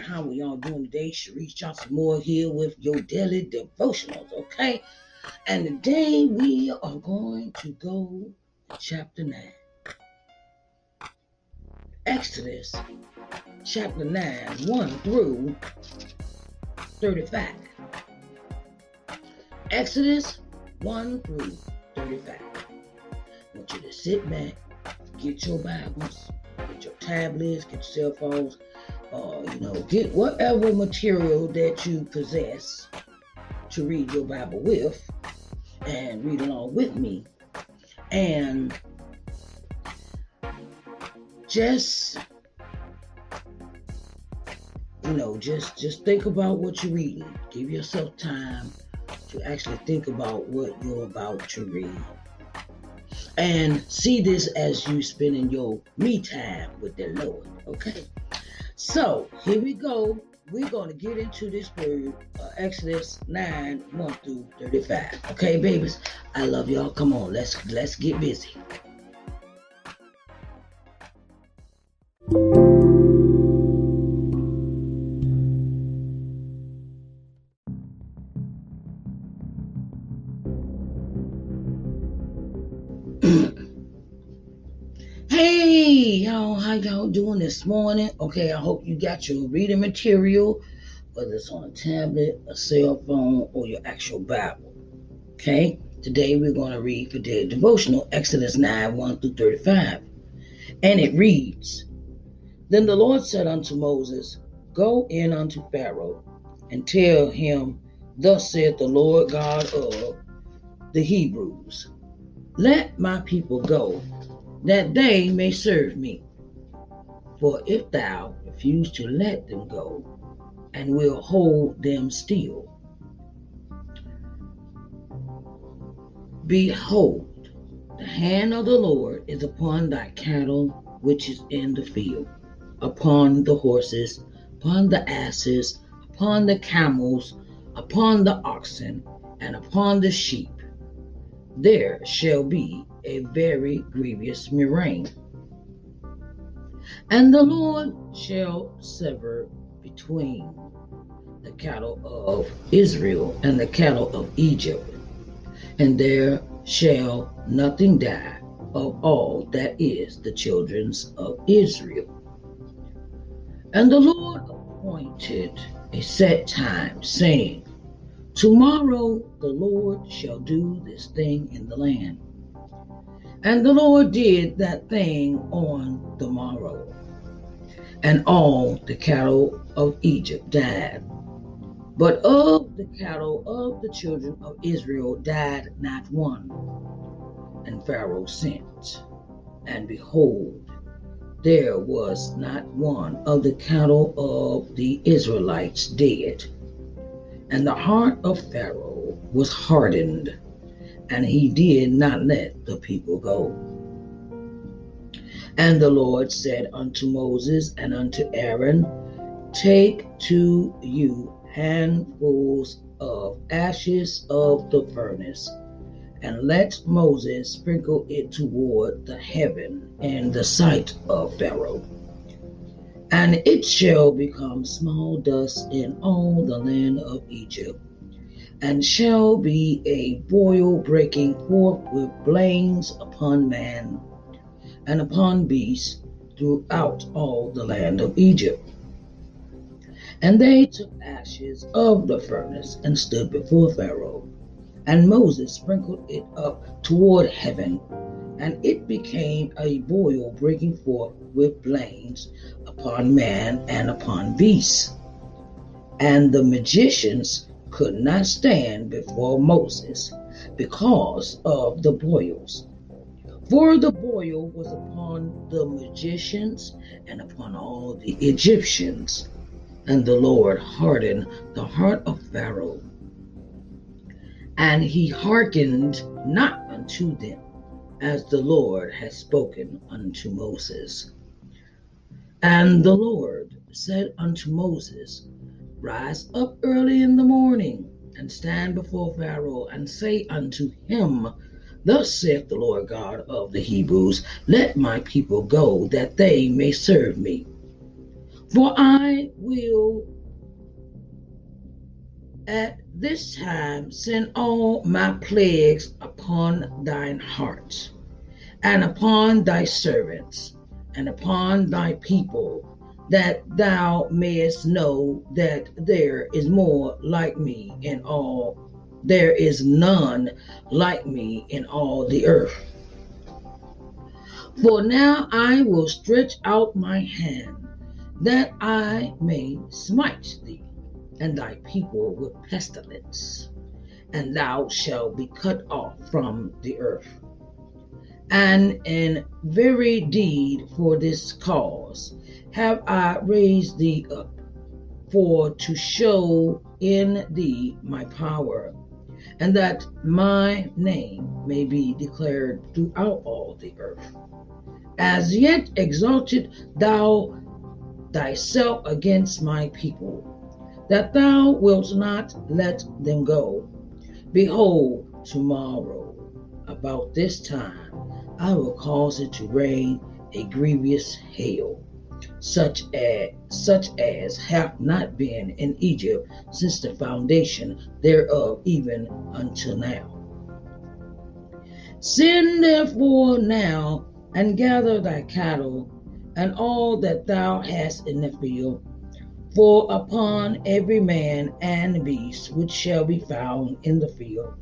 How are y'all doing today? Sharice Johnson Moore here with your daily devotionals, okay? And today we are going to go to chapter 9. Exodus chapter 9, 1 through 35. Exodus 1 through 35. I want you to sit back, get your Bibles, get your tablets, get your cell phones, uh, you know, get whatever material that you possess to read your Bible with and read along with me. And just you know, just just think about what you're reading. Give yourself time to actually think about what you're about to read. And see this as you spending your me time with the Lord. Okay. So here we go. We're going to get into this word, uh, Exodus 9, 1 through 35. Okay, babies. I love y'all. Come on, let's let's get busy. Doing this morning? Okay, I hope you got your reading material, whether it's on a tablet, a cell phone, or your actual Bible. Okay, today we're going to read for the devotional Exodus 9 1 through 35. And it reads Then the Lord said unto Moses, Go in unto Pharaoh, and tell him, Thus saith the Lord God of the Hebrews, Let my people go, that they may serve me. For if thou refuse to let them go, and will hold them still, behold, the hand of the Lord is upon thy cattle which is in the field, upon the horses, upon the asses, upon the camels, upon the oxen, and upon the sheep. There shall be a very grievous murrain. And the Lord shall sever between the cattle of Israel and the cattle of Egypt, and there shall nothing die of all that is the children's of Israel. And the Lord appointed a set time, saying, Tomorrow the Lord shall do this thing in the land. And the Lord did that thing on the morrow. And all the cattle of Egypt died. But of the cattle of the children of Israel died not one. And Pharaoh sent, and behold, there was not one of the cattle of the Israelites dead. And the heart of Pharaoh was hardened, and he did not let the people go. And the Lord said unto Moses and unto Aaron, Take to you handfuls of ashes of the furnace, and let Moses sprinkle it toward the heaven in the sight of Pharaoh. And it shall become small dust in all the land of Egypt, and shall be a boil breaking forth with blains upon man and upon beasts throughout all the land of Egypt. And they took ashes of the furnace and stood before Pharaoh. And Moses sprinkled it up toward heaven, and it became a boil breaking forth with blains upon man and upon beasts. And the magicians could not stand before Moses because of the boils. For the boil was upon the magicians and upon all the Egyptians. And the Lord hardened the heart of Pharaoh. And he hearkened not unto them, as the Lord had spoken unto Moses. And the Lord said unto Moses, Rise up early in the morning, and stand before Pharaoh, and say unto him, Thus saith the Lord God of the Hebrews, Let my people go, that they may serve me. For I will at this time send all my plagues upon thine heart, and upon thy servants, and upon thy people, that thou mayest know that there is more like me in all, there is none like me in all the earth. For now I will stretch out my hand that I may smite thee and thy people with pestilence, and thou shalt be cut off from the earth. And in very deed for this cause have I raised thee up, for to show in thee my power, and that my name may be declared throughout all the earth. As yet exalted thou thyself against my people, that thou wilt not let them go. Behold, tomorrow, about this time, I will cause it to rain a grievous hail, such as such as hath not been in Egypt since the foundation thereof even until now. Send therefore now and gather thy cattle and all that thou hast in the field. For upon every man and beast which shall be found in the field,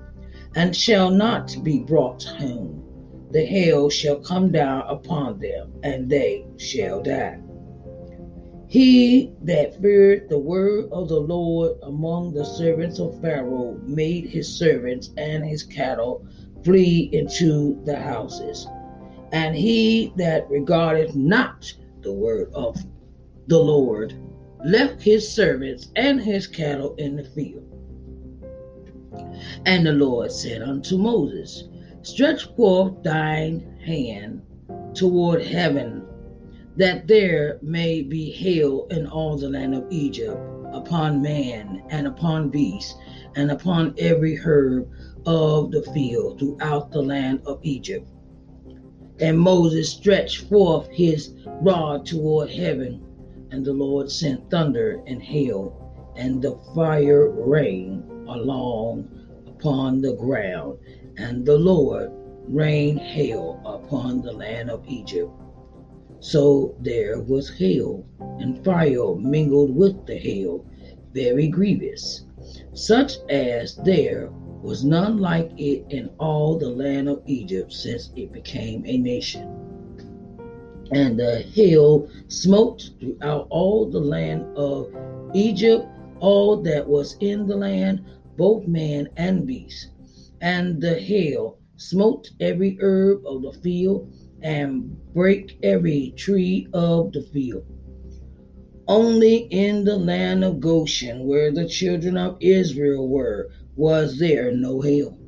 and shall not be brought home, the hail shall come down upon them, and they shall die. He that feared the word of the Lord among the servants of Pharaoh made his servants and his cattle flee into the houses. And he that regarded not the word of the Lord left his servants and his cattle in the field. And the Lord said unto Moses, Stretch forth thine hand toward heaven, that there may be hail in all the land of Egypt, upon man and upon beast, and upon every herb of the field throughout the land of Egypt. And Moses stretched forth his rod toward heaven, and the Lord sent thunder and hail, and the fire rain along upon the ground, and the Lord rained hail upon the land of Egypt. So there was hail and fire mingled with the hail, very grievous, such as there was none like it in all the land of Egypt since it became a nation. And the hail smote throughout all the land of Egypt, all that was in the land, both man and beast. And the hail smote every herb of the field and break every tree of the field. Only in the land of Goshen, where the children of Israel were, was there no hail.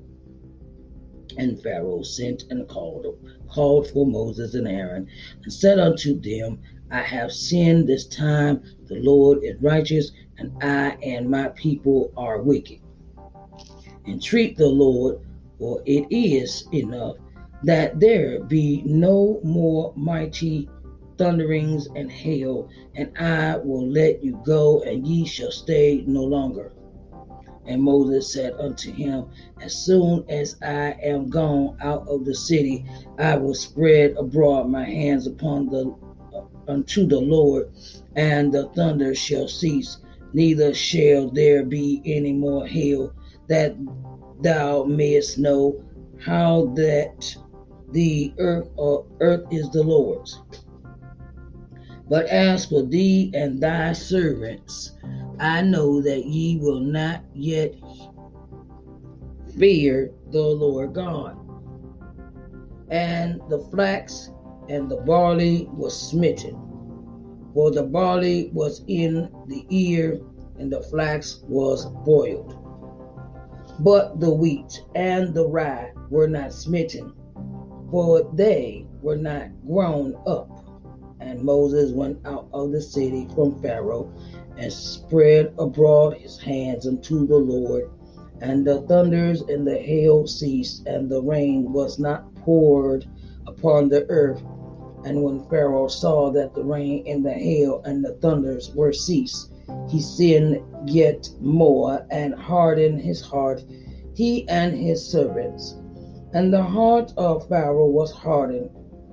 And Pharaoh sent and called, called for Moses and Aaron, and said unto them, I have sinned this time. The Lord is righteous, and I and my people are wicked. Entreat the Lord, for it is enough that there be no more mighty thunderings and hail, and I will let you go, and ye shall stay no longer. And Moses said unto him, As soon as I am gone out of the city, I will spread abroad my hands upon the uh, unto the Lord, and the thunder shall cease, neither shall there be any more hail, that thou mayest know how that the earth earth is the Lord's. But as for thee and thy servants, I know that ye will not yet fear the Lord God. And the flax and the barley was smitten, for the barley was in the ear, and the flax was boiled. But the wheat and the rye were not smitten, for they were not grown up. And Moses went out of the city from Pharaoh and spread abroad his hands unto the Lord. And the thunders and the hail ceased, and the rain was not poured upon the earth. And when Pharaoh saw that the rain and the hail and the thunders were ceased, he sinned yet more and hardened his heart, he and his servants. And the heart of Pharaoh was hardened,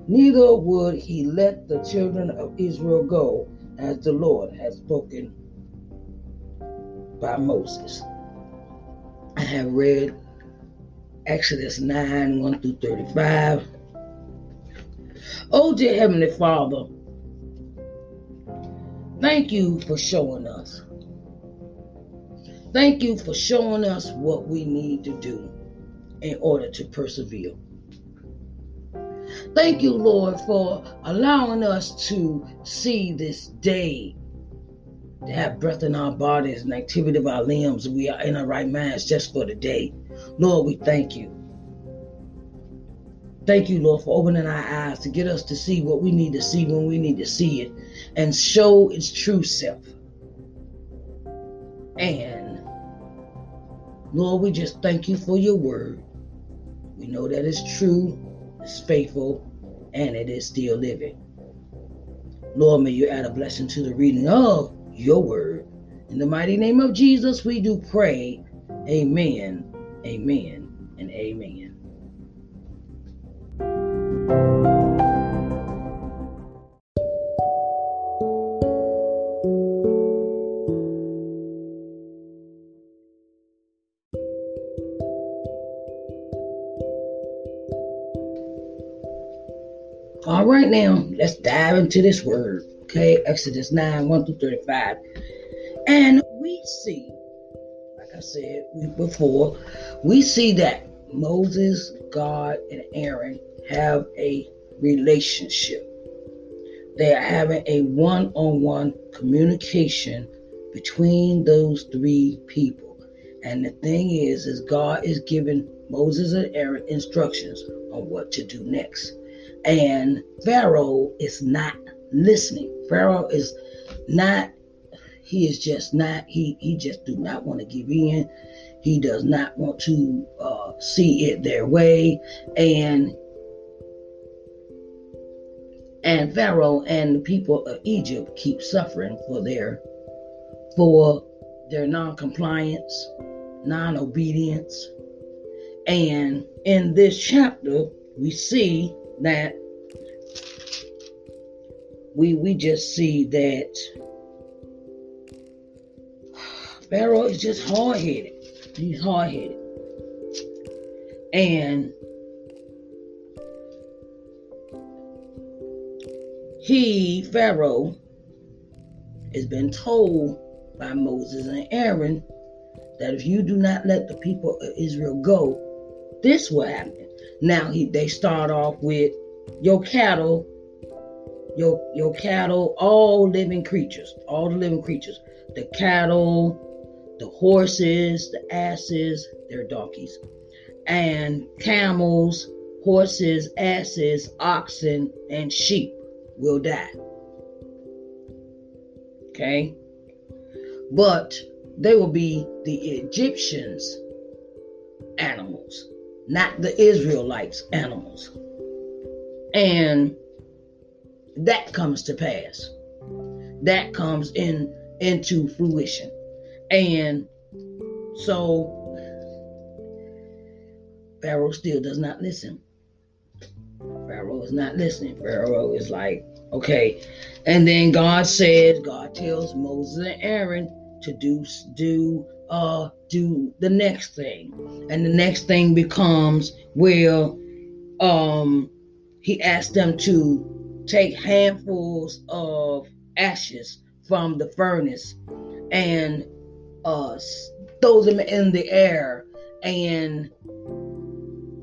neither would he let the children of Israel go, as the Lord had spoken by Moses. I have read Exodus 9 1 through 35. Oh, dear Heavenly Father, thank you for showing us. Thank you for showing us what we need to do in order to persevere. Thank you, Lord, for allowing us to see this day, to have breath in our bodies and activity of our limbs. We are in our right minds just for the day. Lord, we thank you. Thank you, Lord, for opening our eyes to get us to see what we need to see when we need to see it and show its true self. And Lord, we just thank you for your word. We know that it's true, it's faithful, and it is still living. Lord, may you add a blessing to the reading of your word. In the mighty name of Jesus, we do pray. Amen, amen, and amen. Now let's dive into this word. Okay, Exodus 9 1 through 35. And we see, like I said before, we see that Moses, God, and Aaron have a relationship. They are having a one on one communication between those three people. And the thing is, is God is giving Moses and Aaron instructions on what to do next. And Pharaoh is not listening. Pharaoh is not, he is just not, he, he just do not want to give in. He does not want to uh, see it their way. And and Pharaoh and the people of Egypt keep suffering for their for their non-compliance, non-obedience. And in this chapter, we see that we we just see that Pharaoh is just hard headed. He's hard headed. And he, Pharaoh, has been told by Moses and Aaron that if you do not let the people of Israel go, this will happen. Now he they start off with your cattle your your cattle, all living creatures, all the living creatures, the cattle, the horses, the asses, their donkeys, and camels, horses, asses, oxen, and sheep will die. Okay? But they will be the Egyptians' animals, not the Israelites' animals. And that comes to pass. That comes in into fruition. And so Pharaoh still does not listen. Pharaoh is not listening. Pharaoh is like, okay. And then God says, God tells Moses and Aaron to do do uh do the next thing. And the next thing becomes well um he asked them to take handfuls of ashes from the furnace and uh, throw them in the air, and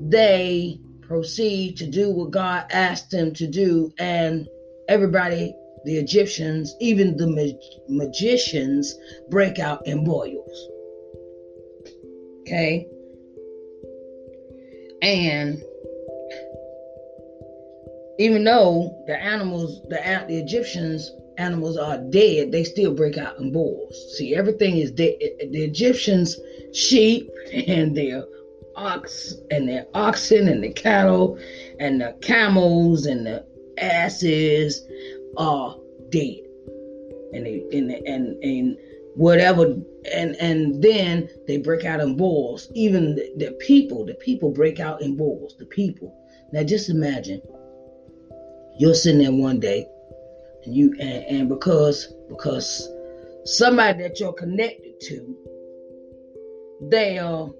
they proceed to do what God asked them to do, and everybody, the Egyptians, even the mag- magicians, break out in boils. Okay, and even though the animals, the, the Egyptians animals are dead, they still break out in boils. See, everything is dead. The Egyptians, sheep and their ox and their oxen and the cattle and the camels and the asses are dead. And they and and and whatever and and then they break out in boils. Even the, the people, the people break out in boils. The people. Now just imagine you're sitting there one day and you and, and because because somebody that you're connected to they are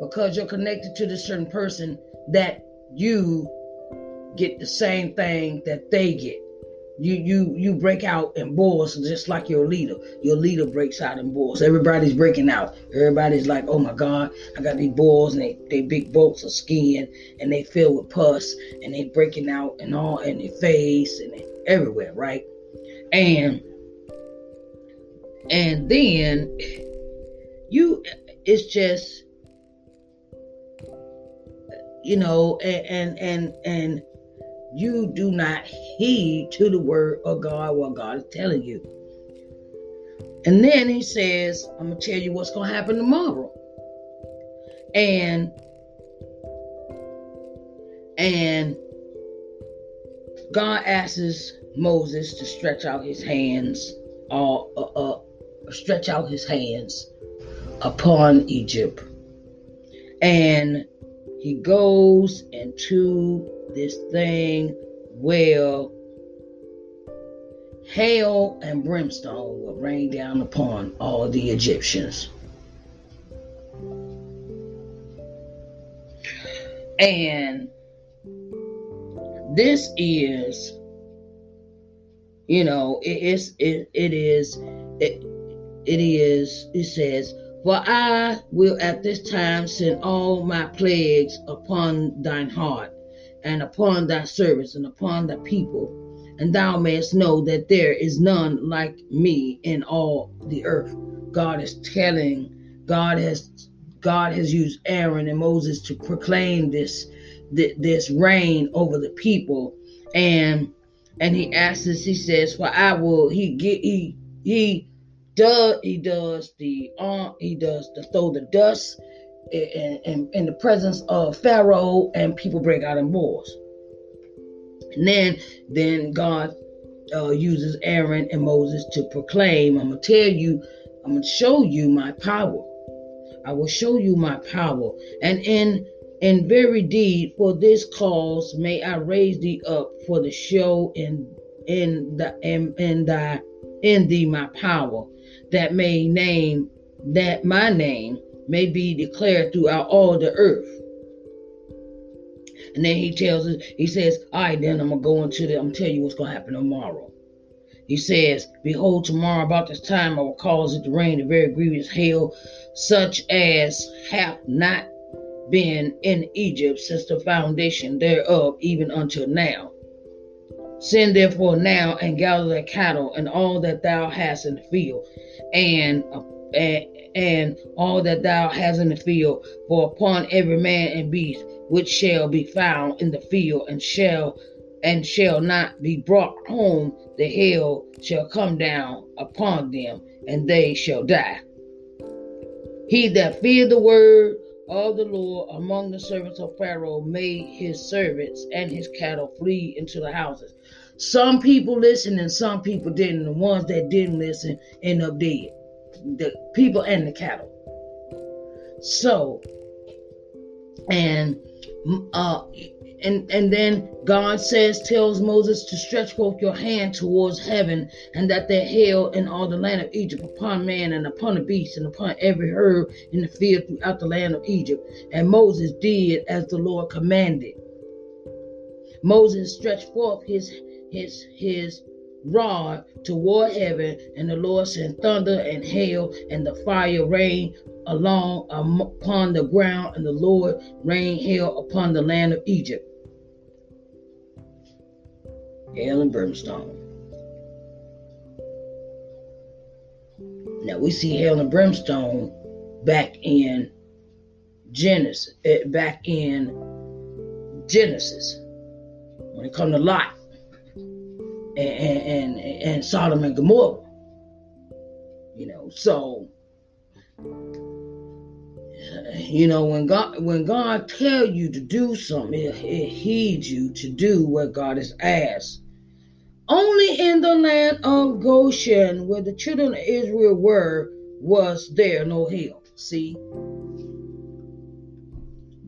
because you're connected to this certain person that you get the same thing that they get you you you break out in boils just like your leader. Your leader breaks out in boils. Everybody's breaking out. Everybody's like, oh my God, I got these boils and they, they big bolts of skin and they fill with pus and they breaking out and all in their face and everywhere, right? And and then you it's just you know and and and, and you do not heed to the word of God, what God is telling you. And then he says, I'm going to tell you what's going to happen tomorrow. And, and God asks Moses to stretch out his hands, uh, uh, uh, stretch out his hands upon Egypt. And he goes into this thing where hail and brimstone will rain down upon all the Egyptians. And this is You know, it is it, it is it, it is it says, For I will at this time send all my plagues upon thine heart, and upon thy servants, and upon thy people, and thou mayest know that there is none like me in all the earth. God is telling, God has God has used Aaron and Moses to proclaim this this reign over the people, and and he asks us, he says, "For I will." He get he he does he does the uh, he does the throw the dust in, in, in the presence of Pharaoh, and people break out in wars. And then then God uh, uses Aaron and Moses to proclaim, "I'm gonna tell you, I'm gonna show you my power." I will show you my power. And in in very deed, for this cause may I raise thee up for the show in in the in, in thy in thee my power, that may name that my name may be declared throughout all the earth. And then he tells us, he says, All right, then I'm gonna go into the I'm gonna tell you what's gonna happen tomorrow. He says, Behold, tomorrow about this time I will cause it to rain a very grievous hail, such as hath not been in Egypt since the foundation thereof, even until now. Send therefore now and gather the cattle and all that thou hast in the field, and uh, and, and all that thou hast in the field, for upon every man and beast which shall be found in the field and shall and shall not be brought home, the hail shall come down upon them, and they shall die. He that feared the word of the Lord among the servants of Pharaoh made his servants and his cattle flee into the houses. Some people listened and some people didn't. The ones that didn't listen end up dead. The people and the cattle. So, and uh, and and then God says tells Moses to stretch forth your hand towards heaven, and that there hail in all the land of Egypt upon man and upon the beast and upon every herb in the field throughout the land of Egypt. And Moses did as the Lord commanded. Moses stretched forth his his his rod toward heaven, and the Lord sent thunder and hail and the fire rained along upon the ground, and the Lord rained hail upon the land of Egypt hell and brimstone. Now we see hail and brimstone back in Genesis, eh, back in Genesis when it comes to Lot and, and, Sodom and Gomorrah. You know, so you know when god when god tell you to do something it, it heeds you to do what god has asked only in the land of Goshen, where the children of Israel were, was there no help. See?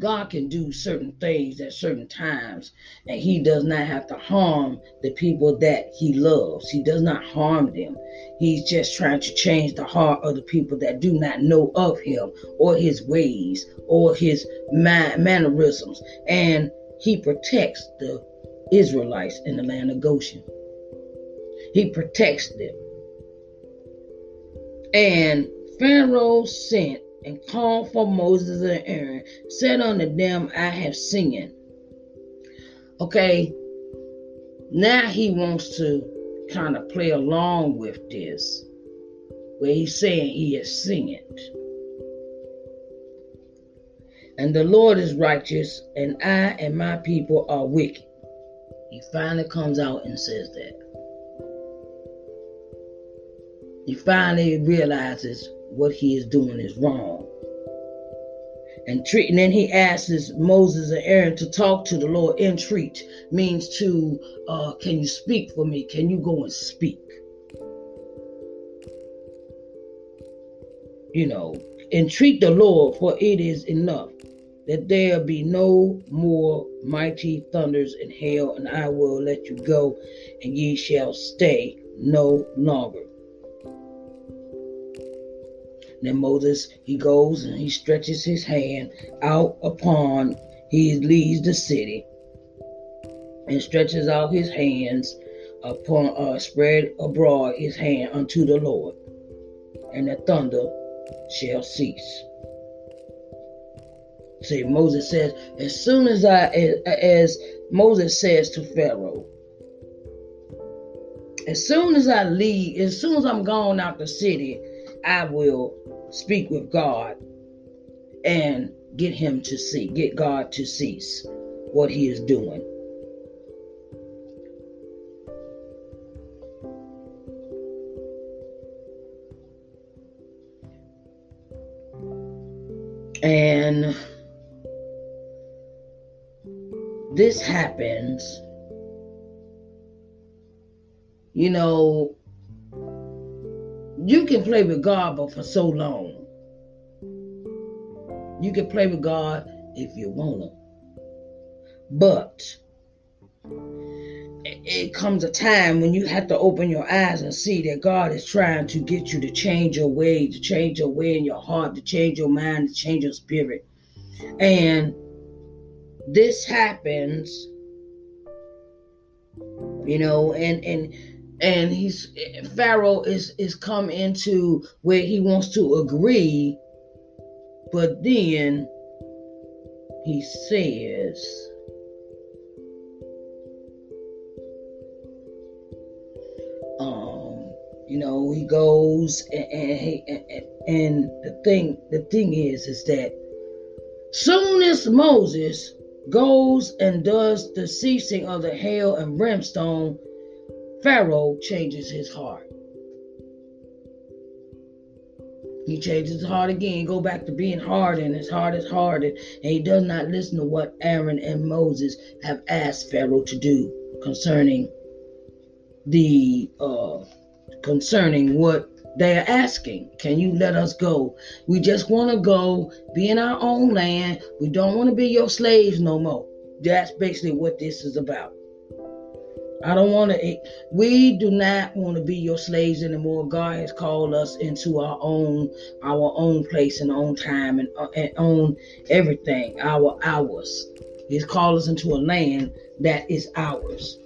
God can do certain things at certain times, and He does not have to harm the people that He loves. He does not harm them. He's just trying to change the heart of the people that do not know of Him or His ways or His mannerisms. And He protects the Israelites in the land of Goshen. He protects them. And Pharaoh sent and called for Moses and Aaron, said unto them, I have sinned. Okay, now he wants to kind of play along with this, where he's saying he has sinned. And the Lord is righteous, and I and my people are wicked. He finally comes out and says that. He finally realizes what he is doing is wrong. And, treat, and then he asks Moses and Aaron to talk to the Lord. Entreat means to, uh, can you speak for me? Can you go and speak? You know, entreat the Lord, for it is enough that there be no more mighty thunders in hell, and I will let you go, and ye shall stay no longer. Then Moses, he goes and he stretches his hand out upon, he leaves the city and stretches out his hands upon uh, spread abroad his hand unto the Lord, and the thunder shall cease. See, Moses says, as soon as I, as, as Moses says to Pharaoh, as soon as I leave, as soon as I'm gone out the city, I will speak with God and get him to see, get God to cease what he is doing. And this happens, you know, you can play with God, but for so long. You can play with God if you want to. But it comes a time when you have to open your eyes and see that God is trying to get you to change your way, to change your way in your heart, to change your mind, to change your spirit. And this happens, you know, and and and he's Pharaoh is is come into where he wants to agree, but then he says um you know he goes and and, and, and the thing the thing is is that soon as Moses goes and does the ceasing of the hail and brimstone, Pharaoh changes his heart. He changes his heart again, go back to being hard, and his heart is hardened, and he does not listen to what Aaron and Moses have asked Pharaoh to do concerning the uh concerning what they are asking, can you let us go? We just want to go, be in our own land. We don't want to be your slaves no more. That's basically what this is about. I don't want to, we do not want to be your slaves anymore. God has called us into our own, our own place and own time and, uh, and own everything, our ours. He's called us into a land that is ours.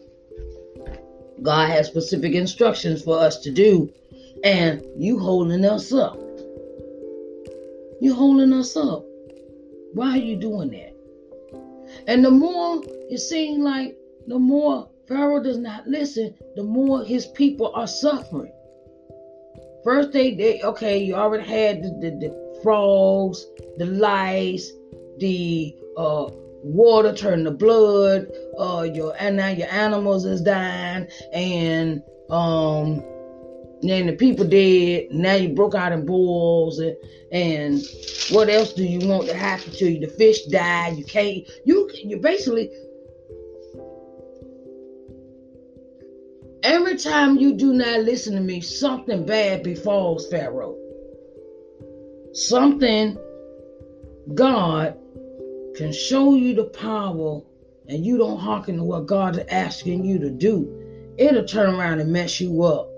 God has specific instructions for us to do and you holding us up. You holding us up. Why are you doing that? And the more it seems like the more Pharaoh does not listen, the more his people are suffering. First, they, they okay, you already had the, the, the frogs, the lice, the uh, water turn to blood, uh, your and now your animals is dying, and um, then the people dead. Now you broke out in boils, and, and what else do you want to happen to you? The fish died. You can't. You you basically every time you do not listen to me, something bad befalls Pharaoh. Something God can show you the power, and you don't hearken to what God is asking you to do. It'll turn around and mess you up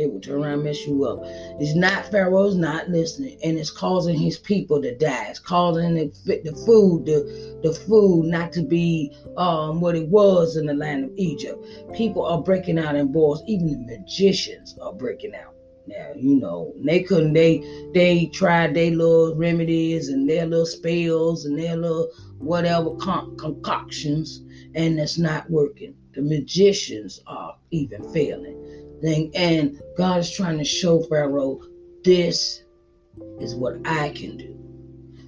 it will turn around and mess you up. It's not Pharaoh's not listening, and it's causing his people to die. It's causing the, the food, the the food not to be um, what it was in the land of Egypt. People are breaking out in boils. Even the magicians are breaking out. Now you know they couldn't. They they tried their little remedies and their little spells and their little whatever con- concoctions, and it's not working. The magicians are even failing thing. And God is trying to show Pharaoh, this is what I can do.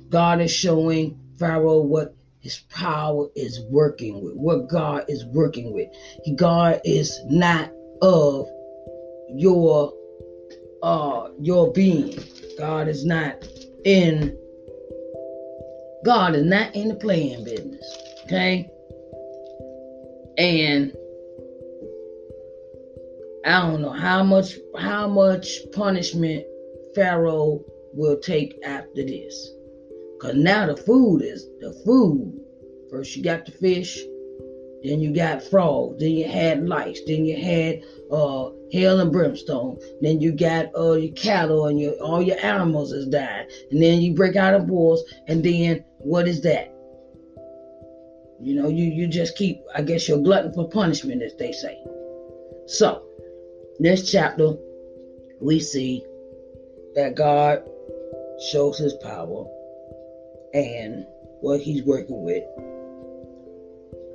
God is showing Pharaoh what his power is working with, what God is working with. God is not of your uh your being. God is not in God is not in the playing business. Okay? And I don't know how much how much punishment Pharaoh will take after this. Cause now the food is the food. First you got the fish, then you got frogs, then you had lice, then you had uh hail and brimstone, then you got uh your cattle and your all your animals is dying, and then you break out of boils, and then what is that? You know, you you just keep I guess you're glutton for punishment as they say. So, this chapter, we see that God shows his power and what he's working with.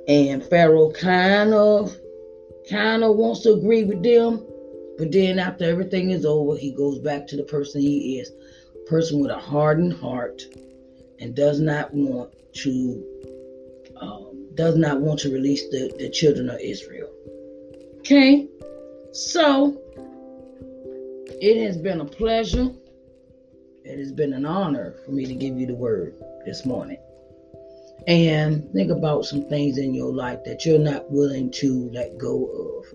And Pharaoh kind of kind of wants to agree with them, but then after everything is over, he goes back to the person he is. Person with a hardened heart and does not want to um, does not want to release the, the children of Israel. Okay, so it has been a pleasure. It has been an honor for me to give you the word this morning. And think about some things in your life that you're not willing to let go of.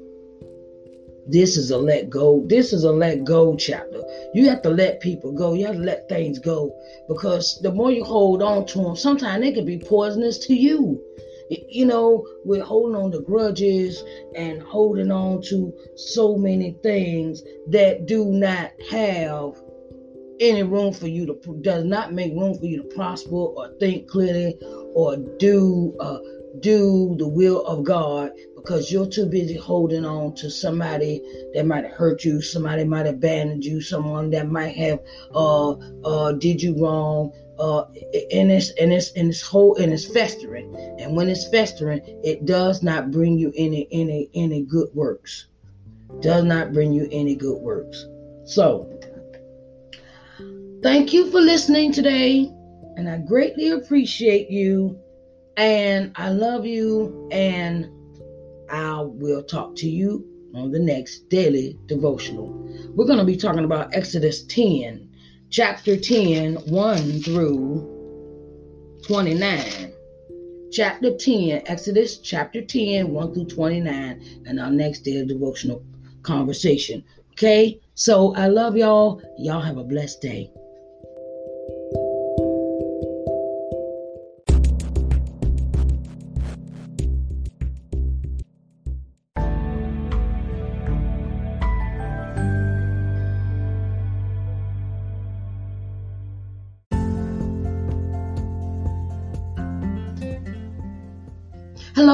This is a let go. This is a let go chapter. You have to let people go. You have to let things go because the more you hold on to them, sometimes they can be poisonous to you. You know, we're holding on to grudges and holding on to so many things that do not have any room for you to does not make room for you to prosper or think clearly or do uh, do the will of God because you're too busy holding on to somebody that might have hurt you, somebody might have abandoned you, someone that might have uh uh did you wrong. Uh, and it's and it's and it's whole and it's festering, and when it's festering, it does not bring you any any any good works. Does not bring you any good works. So, thank you for listening today, and I greatly appreciate you, and I love you, and I will talk to you on the next daily devotional. We're going to be talking about Exodus 10, chapter 10, 1 through 29. Chapter 10, Exodus chapter 10, 1 through 29, and our next day of devotional conversation. Okay? So I love y'all. Y'all have a blessed day.